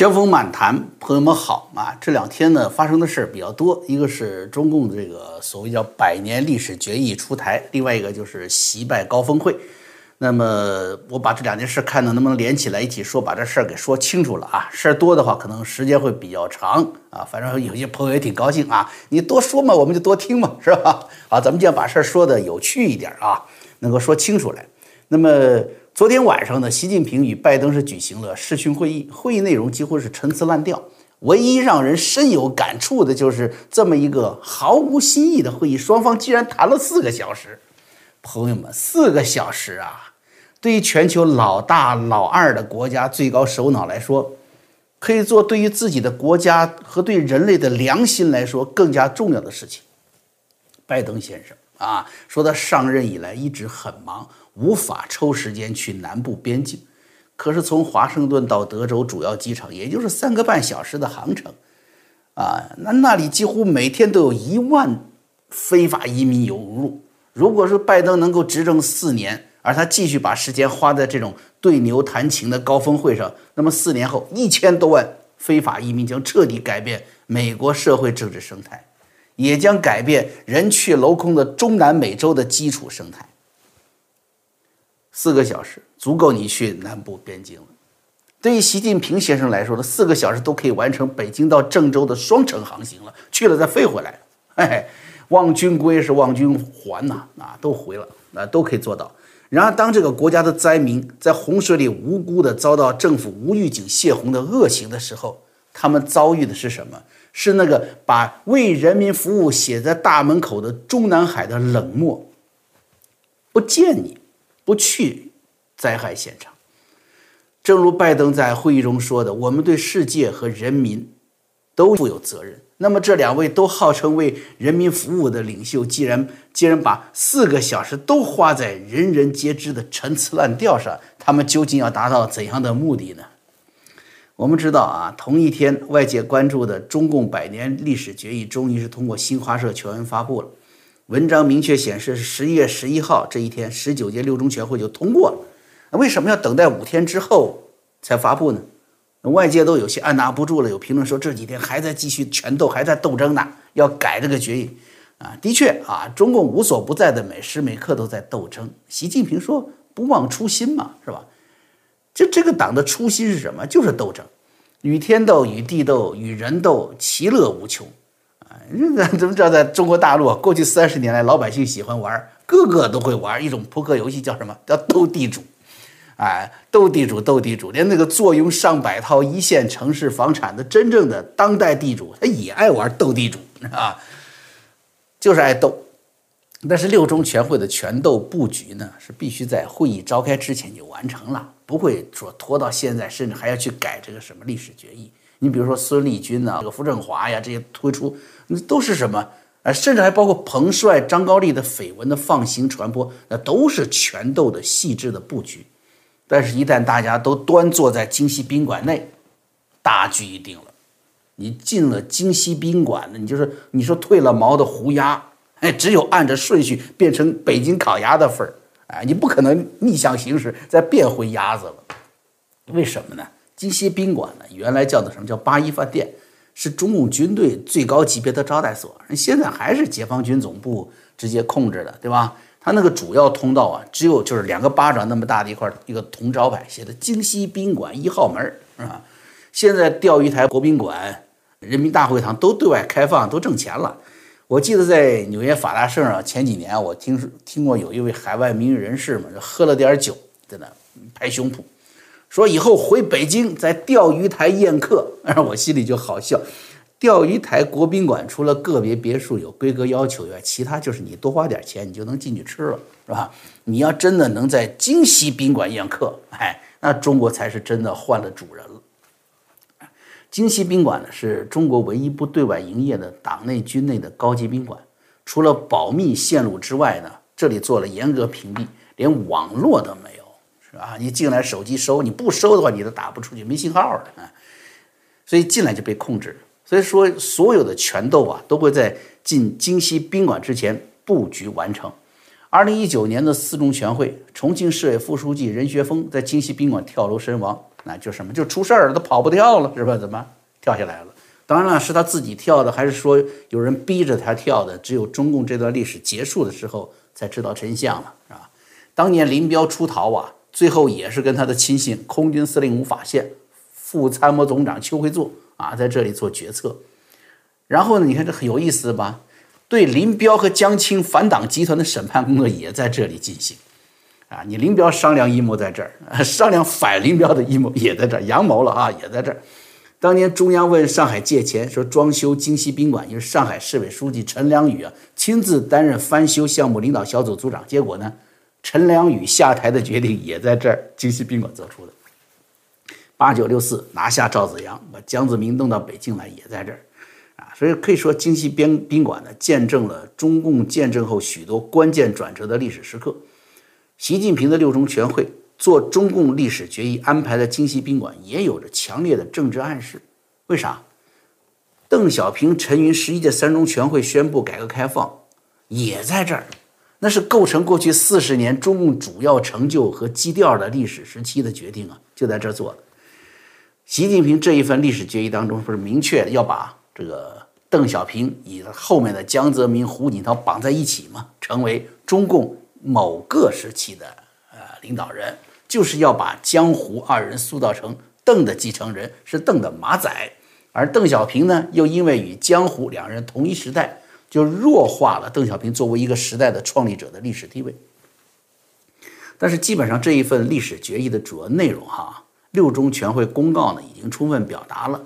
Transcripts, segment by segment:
江峰漫谈，朋友们好啊！这两天呢发生的事儿比较多，一个是中共的这个所谓叫百年历史决议出台，另外一个就是习拜高峰会。那么我把这两件事看呢能不能连起来一起说，把这事儿给说清楚了啊！事儿多的话，可能时间会比较长啊。反正有些朋友也挺高兴啊，你多说嘛，我们就多听嘛，是吧？好，咱们就要把事儿说的有趣一点啊，能够说清楚来。那么。昨天晚上呢，习近平与拜登是举行了视讯会议，会议内容几乎是陈词滥调。唯一让人深有感触的就是这么一个毫无新意的会议，双方竟然谈了四个小时。朋友们，四个小时啊，对于全球老大老二的国家最高首脑来说，可以做对于自己的国家和对人类的良心来说更加重要的事情。拜登先生啊，说他上任以来一直很忙。无法抽时间去南部边境，可是从华盛顿到德州主要机场，也就是三个半小时的航程，啊，那那里几乎每天都有一万非法移民涌入。如果说拜登能够执政四年，而他继续把时间花在这种对牛弹琴的高峰会上，那么四年后，一千多万非法移民将彻底改变美国社会政治生态，也将改变人去楼空的中南美洲的基础生态。四个小时足够你去南部边境了。对于习近平先生来说呢，四个小时都可以完成北京到郑州的双程航行了，去了再飞回来。哎，望君归是望君还呐，啊，都回了，啊，都可以做到。然而，当这个国家的灾民在洪水里无辜的遭到政府无预警泄洪的恶行的时候，他们遭遇的是什么？是那个把为人民服务写在大门口的中南海的冷漠，不见你。不去灾害现场，正如拜登在会议中说的：“我们对世界和人民都负有责任。”那么，这两位都号称为人民服务的领袖，既然既然把四个小时都花在人人皆知的陈词滥调上，他们究竟要达到怎样的目的呢？我们知道啊，同一天，外界关注的中共百年历史决议终于是通过新华社全文发布了。文章明确显示是十一月十一号这一天，十九届六中全会就通过了。那为什么要等待五天之后才发布呢？外界都有些按捺不住了。有评论说这几天还在继续权斗，还在斗争呢，要改这个决议啊。的确啊，中共无所不在的每时每刻都在斗争。习近平说不忘初心嘛，是吧？这这个党的初心是什么？就是斗争，与天斗，与地斗，与人斗，其乐无穷。咱怎么知道，在中国大陆过去三十年来，老百姓喜欢玩，个个都会玩一种扑克游戏，叫什么？叫斗地主。哎，斗地主，斗地主，连那个坐拥上百套一线城市房产的真正的当代地主，他也爱玩斗地主啊，就是爱斗。但是六中全会的全斗布局呢，是必须在会议召开之前就完成了，不会说拖到现在，甚至还要去改这个什么历史决议。你比如说孙立军呐，这个傅政华呀，这些推出，那都是什么？啊，甚至还包括彭帅、张高丽的绯闻的放行传播，那都是权斗的细致的布局。但是，一旦大家都端坐在京西宾馆内，大局已定了。你进了京西宾馆呢，你就是你说退了毛的胡鸭，哎，只有按着顺序变成北京烤鸭的份儿，哎，你不可能逆向行驶再变回鸭子了。为什么呢？京西宾馆呢，原来叫的什么叫八一饭店，是中共军队最高级别的招待所，现在还是解放军总部直接控制的，对吧？它那个主要通道啊，只有就是两个巴掌那么大的一块一个铜招牌，写的京西宾馆一号门，是吧？现在钓鱼台国宾馆、人民大会堂都对外开放，都挣钱了。我记得在纽约法大盛啊，前几年我听说听过有一位海外名誉人士嘛，就喝了点酒在那拍胸脯。说以后回北京在钓鱼台宴客，让我心里就好笑。钓鱼台国宾馆除了个别别墅有规格要求以外，其他就是你多花点钱你就能进去吃了，是吧？你要真的能在京西宾馆宴客，哎，那中国才是真的换了主人了。京西宾馆呢是中国唯一不对外营业的党内军内的高级宾馆，除了保密线路之外呢，这里做了严格屏蔽，连网络都没有。是吧？你进来手机收，你不收的话，你都打不出去，没信号的啊。所以进来就被控制。所以说，所有的权斗啊，都会在进京西宾馆之前布局完成。二零一九年的四中全会，重庆市委副书记任学锋在京西宾馆跳楼身亡，那就什么就出事儿了，他跑不掉了是吧？怎么跳下来了？当然了，是他自己跳的，还是说有人逼着他跳的？只有中共这段历史结束的时候才知道真相了，是吧？当年林彪出逃啊，最后也是跟他的亲信空军司令吴法宪、副参谋总长邱会作啊在这里做决策。然后呢，你看这很有意思吧？对林彪和江青反党集团的审判工作也在这里进行。啊，你林彪商量阴谋在这儿，商量反林彪的阴谋也在这儿，阳谋了啊，也在这儿。当年中央问上海借钱，说装修京西宾馆，因为上海市委书记陈良宇啊亲自担任翻修项目领导小组组长。结果呢，陈良宇下台的决定也在这儿京西宾馆做出的。八九六四拿下赵子阳，把江泽民弄到北京来，也在这儿啊。所以可以说，京西宾宾馆呢，见证了中共建政后许多关键转折的历史时刻。习近平的六中全会。做中共历史决议安排的京西宾馆也有着强烈的政治暗示，为啥？邓小平、陈云十一届三中全会宣布改革开放，也在这儿，那是构成过去四十年中共主要成就和基调的历史时期的决定啊，就在这做的。习近平这一份历史决议当中，不是明确要把这个邓小平与后面的江泽民、胡锦涛绑在一起吗？成为中共某个时期的呃领导人。就是要把江湖二人塑造成邓的继承人，是邓的马仔，而邓小平呢，又因为与江湖两人同一时代，就弱化了邓小平作为一个时代的创立者的历史地位。但是，基本上这一份历史决议的主要内容，哈，六中全会公告呢，已经充分表达了，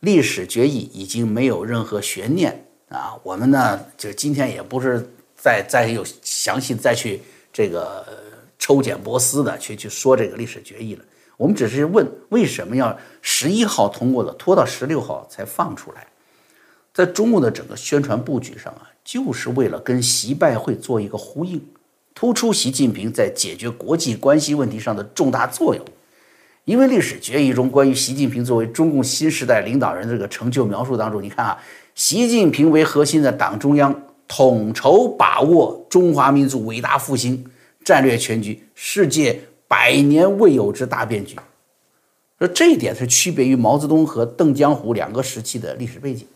历史决议已经没有任何悬念啊。我们呢，就今天也不是再再有详细再去这个。抽简剥丝的去去说这个历史决议了，我们只是问为什么要十一号通过了，拖到十六号才放出来？在中共的整个宣传布局上啊，就是为了跟习拜会做一个呼应，突出习近平在解决国际关系问题上的重大作用。因为历史决议中关于习近平作为中共新时代领导人这个成就描述当中，你看啊，习近平为核心的党中央统筹把握中华民族伟大复兴。战略全局，世界百年未有之大变局。说这一点是区别于毛泽东和邓江湖两个时期的历史背景。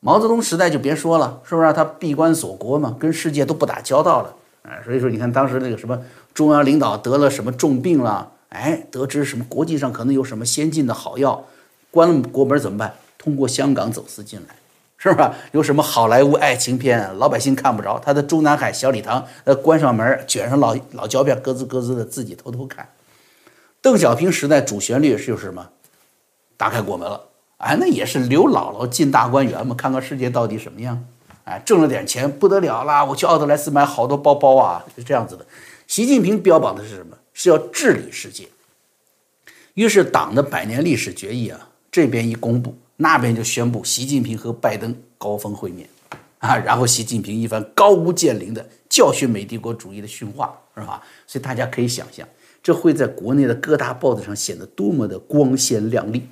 毛泽东时代就别说了，是不是？他闭关锁国嘛，跟世界都不打交道了。哎，所以说你看当时那个什么中央领导得了什么重病了，哎，得知什么国际上可能有什么先进的好药，关了国门怎么办？通过香港走私进来。是吧？有什么好莱坞爱情片，老百姓看不着，他的中南海小礼堂，呃，关上门，卷上老老胶片，咯吱咯吱的自己偷偷看。邓小平时代主旋律就是什么？打开国门了，哎，那也是刘姥姥进大观园嘛，看看世界到底什么样。哎，挣了点钱不得了啦，我去奥特莱斯买好多包包啊，是这样子的。习近平标榜的是什么？是要治理世界。于是党的百年历史决议啊，这边一公布。那边就宣布习近平和拜登高峰会面，啊，然后习近平一番高屋建瓴的教训美帝国主义的训话，是吧？所以大家可以想象，这会在国内的各大报纸上显得多么的光鲜亮丽，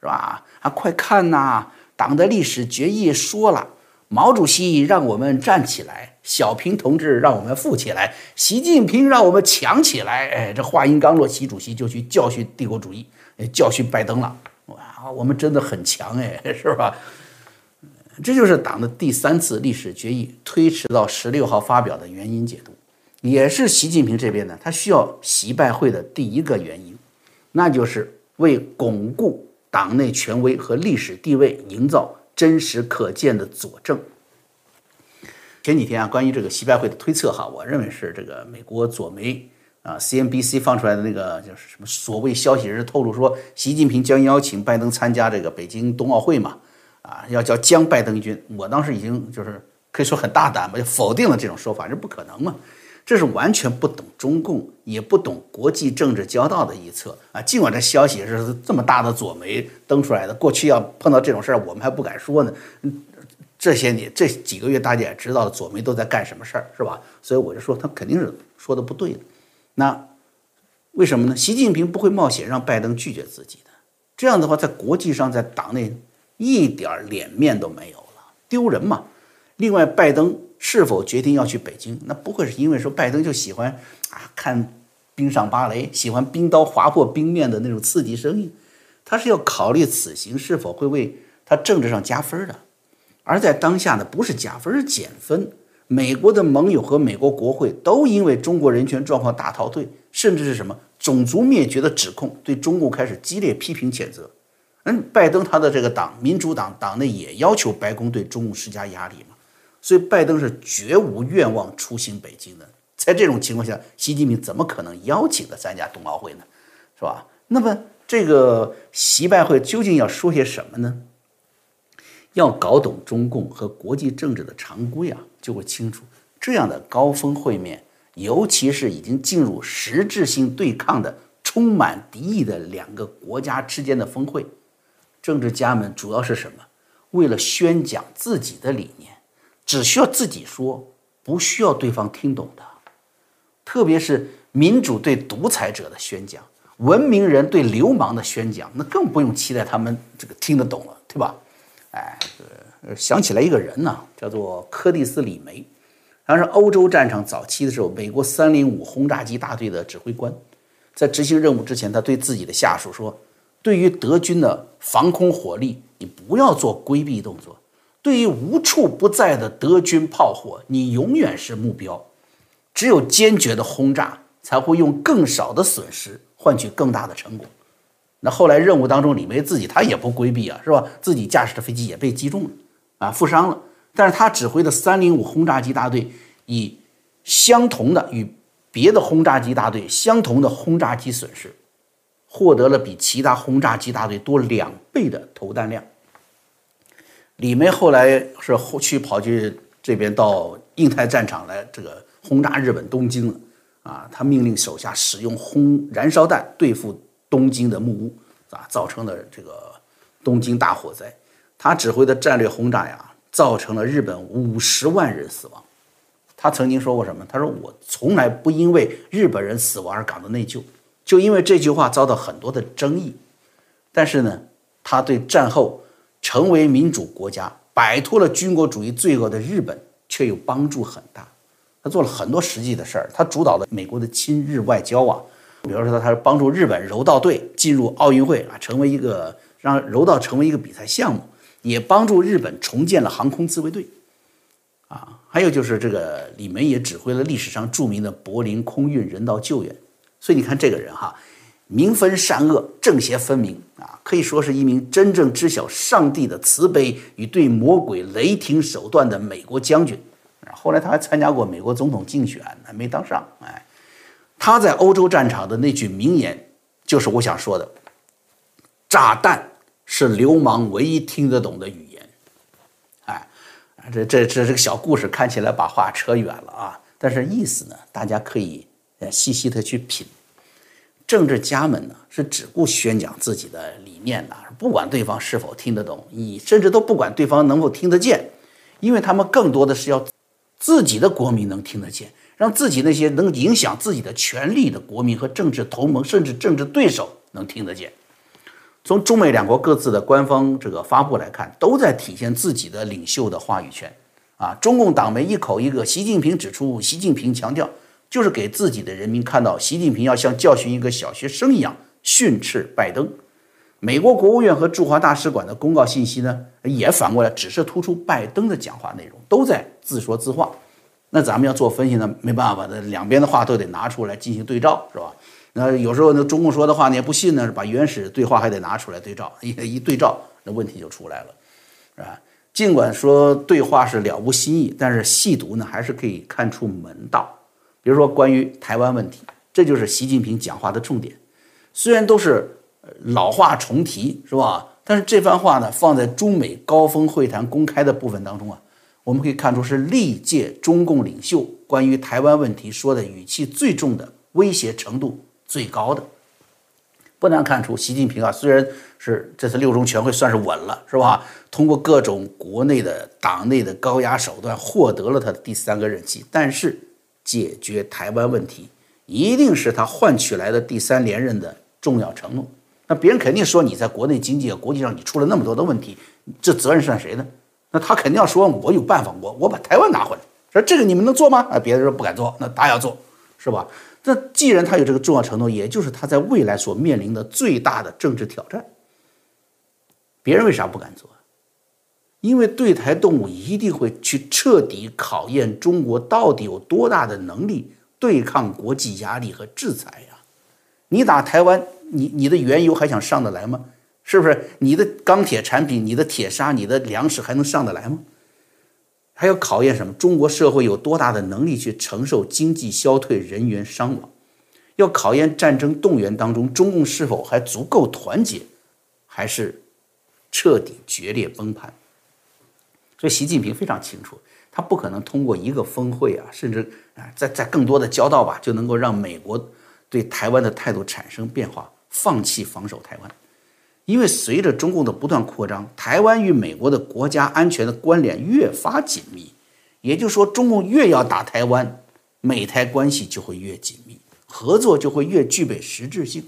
是吧？啊，快看呐，党的历史决议说了，毛主席让我们站起来，小平同志让我们富起来，习近平让我们强起来。哎，这话音刚落，习主席就去教训帝国主义，教训拜登了。哇，我们真的很强哎，是吧？这就是党的第三次历史决议推迟到十六号发表的原因解读，也是习近平这边呢，他需要习拜会的第一个原因，那就是为巩固党内权威和历史地位，营造真实可见的佐证。前几天啊，关于这个习拜会的推测哈，我认为是这个美国左媒。啊，CNBC 放出来的那个就是什么所谓消息人士透露说，习近平将邀请拜登参加这个北京冬奥会嘛？啊，要叫将拜登军。我当时已经就是可以说很大胆吧，就否定了这种说法，这不可能嘛？这是完全不懂中共，也不懂国际政治交道的一侧啊。尽管这消息是这么大的左媒登出来的，过去要碰到这种事儿，我们还不敢说呢。这些年这几个月，大家也知道，左媒都在干什么事儿，是吧？所以我就说他肯定是说的不对的。那为什么呢？习近平不会冒险让拜登拒绝自己的，这样的话，在国际上，在党内一点脸面都没有了，丢人嘛。另外，拜登是否决定要去北京，那不会是因为说拜登就喜欢啊看冰上芭蕾，喜欢冰刀划破冰面的那种刺激声音，他是要考虑此行是否会为他政治上加分的。而在当下呢，不是加分，是减分。美国的盟友和美国国会都因为中国人权状况大逃退，甚至是什么种族灭绝的指控，对中共开始激烈批评谴责。嗯，拜登他的这个党民主党党内也要求白宫对中共施加压力嘛，所以拜登是绝无愿望出行北京的。在这种情况下，习近平怎么可能邀请他参加冬奥会呢？是吧？那么这个习拜会究竟要说些什么呢？要搞懂中共和国际政治的常规啊，就会清楚这样的高峰会面，尤其是已经进入实质性对抗的、充满敌意的两个国家之间的峰会，政治家们主要是什么？为了宣讲自己的理念，只需要自己说，不需要对方听懂的。特别是民主对独裁者的宣讲，文明人对流氓的宣讲，那更不用期待他们这个听得懂了，对吧？哎，呃，想起来一个人呢，叫做柯蒂斯·李梅，他是欧洲战场早期的时候，美国三零五轰炸机大队的指挥官。在执行任务之前，他对自己的下属说：“对于德军的防空火力，你不要做规避动作；对于无处不在的德军炮火，你永远是目标。只有坚决的轰炸，才会用更少的损失换取更大的成果。”那后来任务当中，李梅自己他也不规避啊，是吧？自己驾驶的飞机也被击中了，啊，负伤了。但是他指挥的三零五轰炸机大队以相同的与别的轰炸机大队相同的轰炸机损失，获得了比其他轰炸机大队多两倍的投弹量。李梅后来是后去跑去这边到印太战场来这个轰炸日本东京了，啊，他命令手下使用轰燃烧弹对付。东京的木屋啊，造成了这个东京大火灾。他指挥的战略轰炸呀，造成了日本五十万人死亡。他曾经说过什么？他说：“我从来不因为日本人死亡而感到内疚。”就因为这句话遭到很多的争议。但是呢，他对战后成为民主国家、摆脱了军国主义罪恶的日本却又帮助很大。他做了很多实际的事儿。他主导了美国的亲日外交啊。比如说，他是帮助日本柔道队进入奥运会啊，成为一个让柔道成为一个比赛项目，也帮助日本重建了航空自卫队，啊，还有就是这个李梅也指挥了历史上著名的柏林空运人道救援。所以你看这个人哈，明分善恶，正邪分明啊，可以说是一名真正知晓上帝的慈悲与对魔鬼雷霆手段的美国将军。后来他还参加过美国总统竞选，还没当上，哎。他在欧洲战场的那句名言，就是我想说的：“炸弹是流氓唯一听得懂的语言。”哎，这这这这个小故事看起来把话扯远了啊，但是意思呢，大家可以细细的去品。政治家们呢是只顾宣讲自己的理念的，不管对方是否听得懂，你甚至都不管对方能否听得见，因为他们更多的是要自己的国民能听得见。让自己那些能影响自己的权利的国民和政治同盟，甚至政治对手能听得见。从中美两国各自的官方这个发布来看，都在体现自己的领袖的话语权。啊，中共党媒一口一个习近平指出，习近平强调，就是给自己的人民看到，习近平要像教训一个小学生一样训斥拜登。美国国务院和驻华大使馆的公告信息呢，也反过来只是突出拜登的讲话内容，都在自说自话。那咱们要做分析呢，没办法，那两边的话都得拿出来进行对照，是吧？那有时候那中共说的话你也不信呢，把原始对话还得拿出来对照，一一对照，那问题就出来了，是吧？尽管说对话是了无新意，但是细读呢，还是可以看出门道。比如说关于台湾问题，这就是习近平讲话的重点。虽然都是老话重提，是吧？但是这番话呢，放在中美高峰会谈公开的部分当中啊。我们可以看出，是历届中共领袖关于台湾问题说的语气最重的，威胁程度最高的。不难看出，习近平啊，虽然是这次六中全会算是稳了，是吧？通过各种国内的党内的高压手段获得了他的第三个任期，但是解决台湾问题一定是他换取来的第三连任的重要承诺。那别人肯定说，你在国内经济、国际上你出了那么多的问题，这责任算谁呢？那他肯定要说，我有办法，我我把台湾拿回来。说这个你们能做吗？啊，别人说不敢做，那他要做，是吧？那既然他有这个重要承诺，也就是他在未来所面临的最大的政治挑战。别人为啥不敢做？因为对台动武一定会去彻底考验中国到底有多大的能力对抗国际压力和制裁呀！你打台湾，你你的原油还想上得来吗？是不是？你的钢铁产品、你的铁砂、你的粮食还能上得来吗？还要考验什么？中国社会有多大的能力去承受经济消退、人员伤亡？要考验战争动员当中中共是否还足够团结，还是？彻底决裂崩盘，所以习近平非常清楚，他不可能通过一个峰会啊，甚至啊，在在更多的交道吧，就能够让美国对台湾的态度产生变化，放弃防守台湾。因为随着中共的不断扩张，台湾与美国的国家安全的关联越发紧密，也就是说，中共越要打台湾，美台关系就会越紧密，合作就会越具备实质性。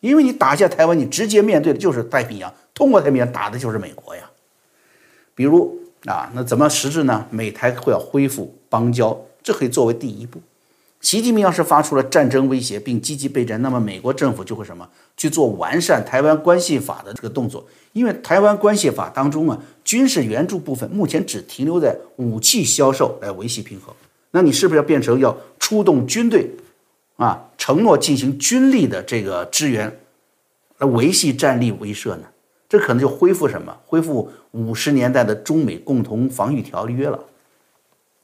因为你打下台湾，你直接面对的就是太平洋。通过太平洋打的就是美国呀，比如啊，那怎么实质呢？美台会要恢复邦交，这可以作为第一步。习近平要是发出了战争威胁并积极备战，那么美国政府就会什么去做完善台湾关系法的这个动作。因为台湾关系法当中啊，军事援助部分目前只停留在武器销售来维系平衡，那你是不是要变成要出动军队啊，承诺进行军力的这个支援，来维系战力威慑呢？这可能就恢复什么？恢复五十年代的中美共同防御条约了。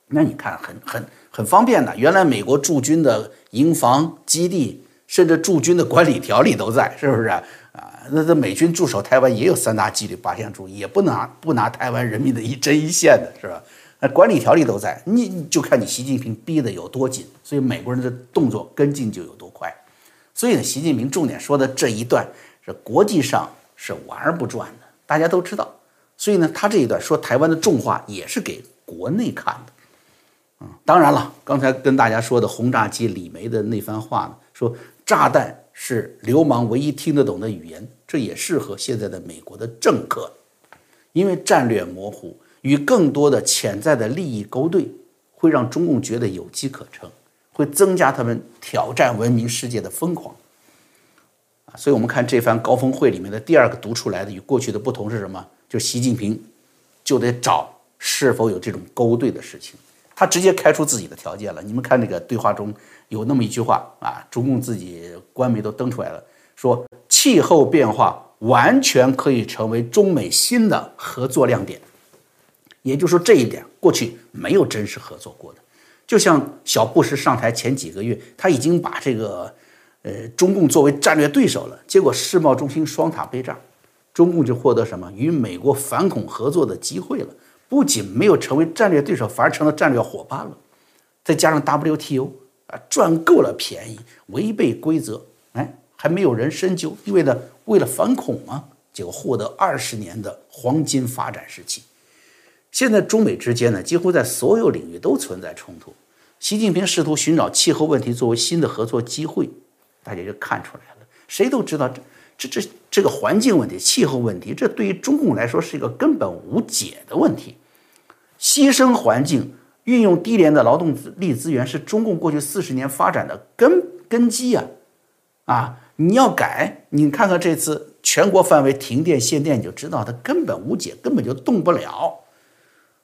那你看，很很很方便的。原来美国驻军的营房基地，甚至驻军的管理条例都在，是不是啊？那这美军驻守台湾也有三大纪律八项注意，也不拿不拿台湾人民的一针一线的，是吧？那管理条例都在，你就看你习近平逼得有多紧，所以美国人的动作跟进就有多快。所以呢，习近平重点说的这一段是国际上。是玩不转的，大家都知道。所以呢，他这一段说台湾的重话也是给国内看的。嗯，当然了，刚才跟大家说的轰炸机李梅的那番话呢，说炸弹是流氓唯一听得懂的语言，这也适合现在的美国的政客，因为战略模糊与更多的潜在的利益勾兑，会让中共觉得有机可乘，会增加他们挑战文明世界的疯狂。所以，我们看这番高峰会里面的第二个读出来的与过去的不同是什么？就是习近平就得找是否有这种勾兑的事情，他直接开出自己的条件了。你们看这个对话中有那么一句话啊，中共自己官媒都登出来了，说气候变化完全可以成为中美新的合作亮点。也就是说，这一点过去没有真实合作过的。就像小布什上台前几个月，他已经把这个。呃，中共作为战略对手了，结果世贸中心双塔被炸，中共就获得什么与美国反恐合作的机会了。不仅没有成为战略对手，反而成了战略伙伴了。再加上 WTO 啊，赚够了便宜，违背规则，哎，还没有人深究，因为呢，为了反恐嘛，结果获得二十年的黄金发展时期。现在中美之间呢，几乎在所有领域都存在冲突。习近平试图寻找气候问题作为新的合作机会。大家就看出来了，谁都知道这这这这个环境问题、气候问题，这对于中共来说是一个根本无解的问题。牺牲环境、运用低廉的劳动力资源，是中共过去四十年发展的根根基啊！啊，你要改，你看看这次全国范围停电限电，你就知道它根本无解，根本就动不了。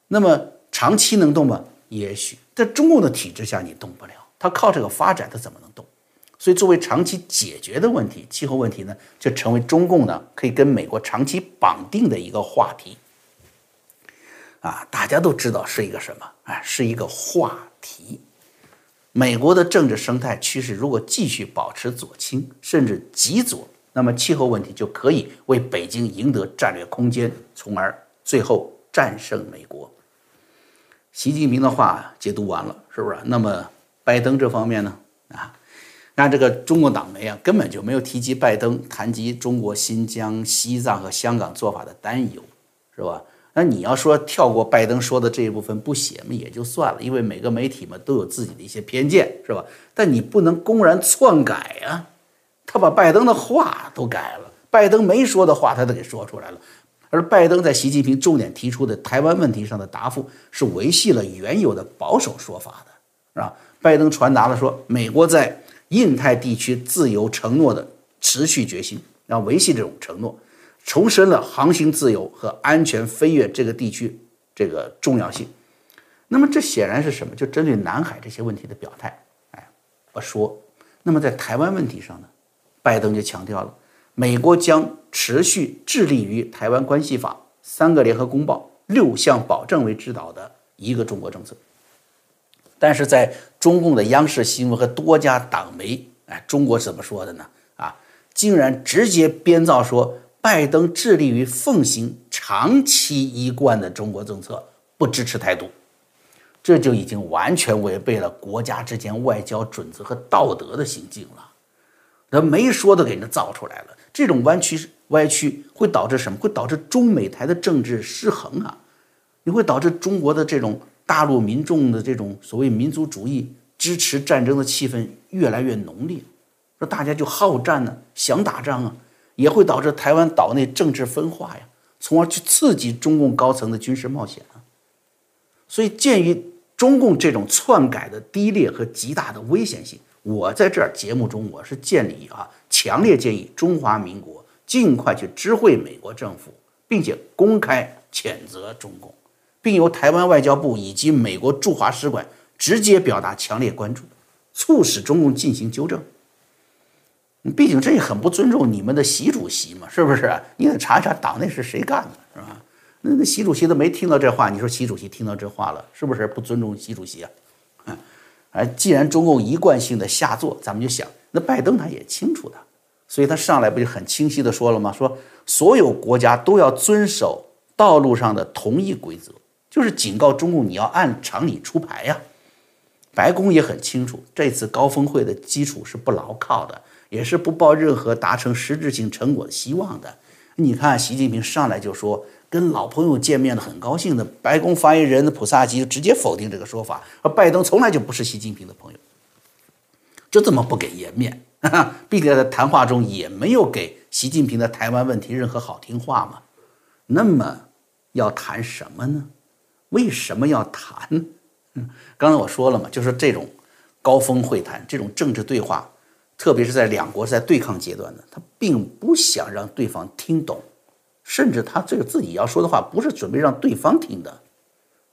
那么长期能动吗？也许在中共的体制下你动不了，它靠这个发展，它怎么能动？所以，作为长期解决的问题，气候问题呢，就成为中共呢可以跟美国长期绑定的一个话题。啊，大家都知道是一个什么？啊，是一个话题。美国的政治生态趋势如果继续保持左倾，甚至极左，那么气候问题就可以为北京赢得战略空间，从而最后战胜美国。习近平的话解读完了，是不是？那么拜登这方面呢？啊？那这个中国党媒啊，根本就没有提及拜登谈及中国新疆、西藏和香港做法的担忧，是吧？那你要说跳过拜登说的这一部分不写嘛，也就算了，因为每个媒体嘛都有自己的一些偏见，是吧？但你不能公然篡改呀！他把拜登的话都改了，拜登没说的话他都给说出来了。而拜登在习近平重点提出的台湾问题上的答复，是维系了原有的保守说法的，是吧？拜登传达了说，美国在印太地区自由承诺的持续决心，要维系这种承诺，重申了航行自由和安全飞越这个地区这个重要性。那么这显然是什么？就针对南海这些问题的表态。哎，不说。那么在台湾问题上呢，拜登就强调了，美国将持续致力于《台湾关系法》、三个联合公报、六项保证为指导的一个中国政策。但是在中共的央视新闻和多家党媒，哎，中国怎么说的呢？啊，竟然直接编造说拜登致力于奉行长期一贯的中国政策，不支持台独，这就已经完全违背了国家之间外交准则和道德的行径了。他没说的给人造出来了，这种弯曲歪曲会导致什么？会导致中美台的政治失衡啊！你会导致中国的这种。大陆民众的这种所谓民族主义支持战争的气氛越来越浓烈，说大家就好战呢，想打仗啊，也会导致台湾岛内政治分化呀，从而去刺激中共高层的军事冒险啊。所以，鉴于中共这种篡改的低劣和极大的危险性，我在这儿节目中我是建议啊，强烈建议中华民国尽快去知会美国政府，并且公开谴责中共。并由台湾外交部以及美国驻华使馆直接表达强烈关注，促使中共进行纠正。毕竟这也很不尊重你们的习主席嘛，是不是？你得查一查党内是谁干的，是吧？那那习主席都没听到这话，你说习主席听到这话了，是不是不尊重习主席啊？啊，哎，既然中共一贯性的下作，咱们就想，那拜登他也清楚的，所以他上来不就很清晰的说了吗？说所有国家都要遵守道路上的同一规则。就是警告中共，你要按常理出牌呀。白宫也很清楚，这次高峰会的基础是不牢靠的，也是不抱任何达成实质性成果的希望的。你看，习近平上来就说跟老朋友见面的很高兴的，白宫发言人的普萨基就直接否定这个说法，而拜登从来就不是习近平的朋友，就这么不给颜面，并且在谈话中也没有给习近平的台湾问题任何好听话嘛。那么要谈什么呢？为什么要谈？嗯，刚才我说了嘛，就是这种高峰会谈，这种政治对话，特别是在两国在对抗阶段的，他并不想让对方听懂，甚至他这个自己要说的话，不是准备让对方听的。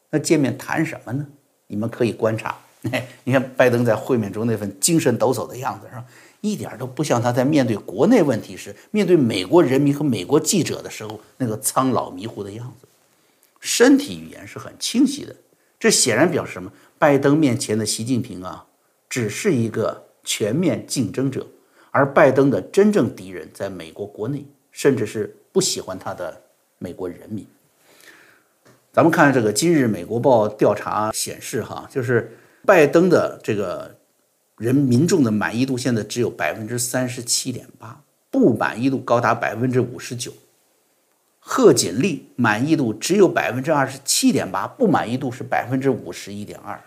那见面谈什么呢？你们可以观察，你看拜登在会面中那份精神抖擞的样子，是吧？一点都不像他在面对国内问题时，面对美国人民和美国记者的时候那个苍老迷糊的样子。身体语言是很清晰的，这显然表示什么？拜登面前的习近平啊，只是一个全面竞争者，而拜登的真正敌人在美国国内，甚至是不喜欢他的美国人民。咱们看这个今日《美国报》调查显示，哈，就是拜登的这个人民众的满意度现在只有百分之三十七点八，不满意度高达百分之五十九。贺锦丽满意度只有百分之二十七点八，不满意度是百分之五十一点二。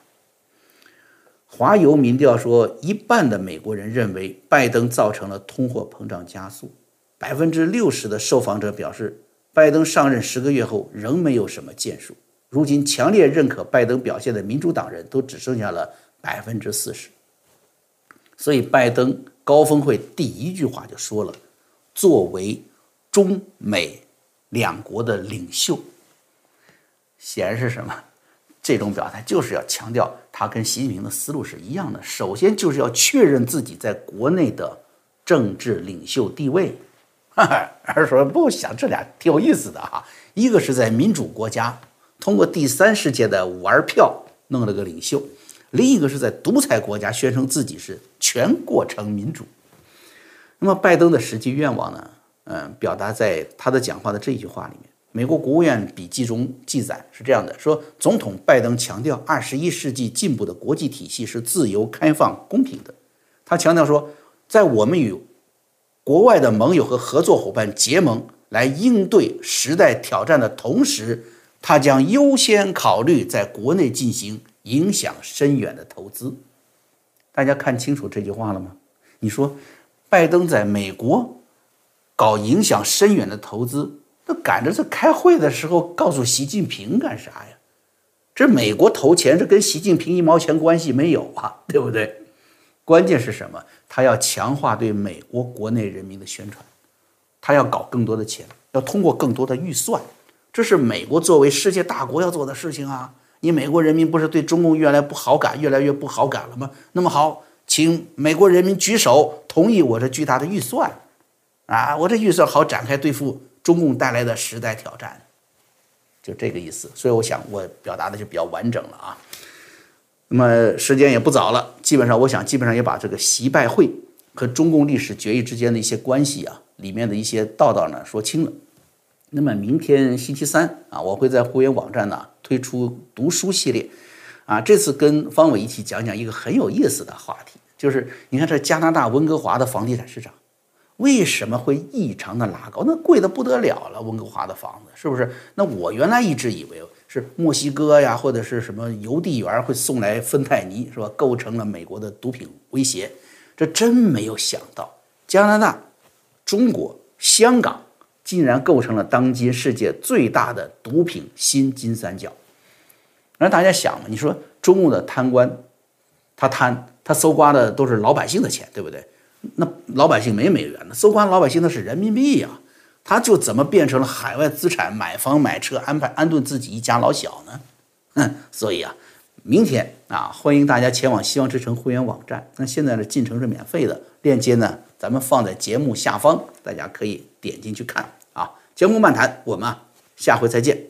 华邮民调说，一半的美国人认为拜登造成了通货膨胀加速，百分之六十的受访者表示，拜登上任十个月后仍没有什么建树。如今，强烈认可拜登表现的民主党人都只剩下了百分之四十。所以，拜登高峰会第一句话就说了：“作为中美。”两国的领袖，显然是什么？这种表态就是要强调他跟习近平的思路是一样的。首先就是要确认自己在国内的政治领袖地位。哈 哈而说不想这俩挺有意思的哈，一个是在民主国家通过第三世界的玩票弄了个领袖，另一个是在独裁国家宣称自己是全过程民主。那么拜登的实际愿望呢？嗯，表达在他的讲话的这句话里面，美国国务院笔记中记载是这样的：说总统拜登强调，二十一世纪进步的国际体系是自由、开放、公平的。他强调说，在我们与国外的盟友和合作伙伴结盟来应对时代挑战的同时，他将优先考虑在国内进行影响深远的投资。大家看清楚这句话了吗？你说，拜登在美国？搞影响深远的投资，那赶着在开会的时候告诉习近平干啥呀？这美国投钱，这跟习近平一毛钱关系没有啊，对不对？关键是什么？他要强化对美国国内人民的宣传，他要搞更多的钱，要通过更多的预算，这是美国作为世界大国要做的事情啊！你美国人民不是对中共越来不好感，越来越不好感了吗？那么好，请美国人民举手同意我这巨大的预算，啊，我这预算好展开对付中共带来的时代挑战，就这个意思。所以我想我表达的就比较完整了啊。那么时间也不早了，基本上我想基本上也把这个习拜会和中共历史决议之间的一些关系啊，里面的一些道道呢说清了。那么明天星期三啊，我会在会员网站呢推出读书系列，啊，这次跟方伟一起讲讲一个很有意思的话题，就是你看这加拿大温哥华的房地产市场为什么会异常的拉高？那贵的不得了了，温哥华的房子是不是？那我原来一直以为。是墨西哥呀，或者是什么邮递员会送来芬太尼，是吧？构成了美国的毒品威胁。这真没有想到，加拿大、中国、香港竟然构成了当今世界最大的毒品新金三角。那大家想嘛，你说中共的贪官，他贪，他搜刮的都是老百姓的钱，对不对？那老百姓没美元呢，搜刮老百姓的是人民币呀。他就怎么变成了海外资产买房买车安排安顿自己一家老小呢？嗯，所以啊，明天啊，欢迎大家前往希望之城会员网站。那现在的进城是免费的，链接呢咱们放在节目下方，大家可以点进去看啊。节目漫谈，我们啊下回再见。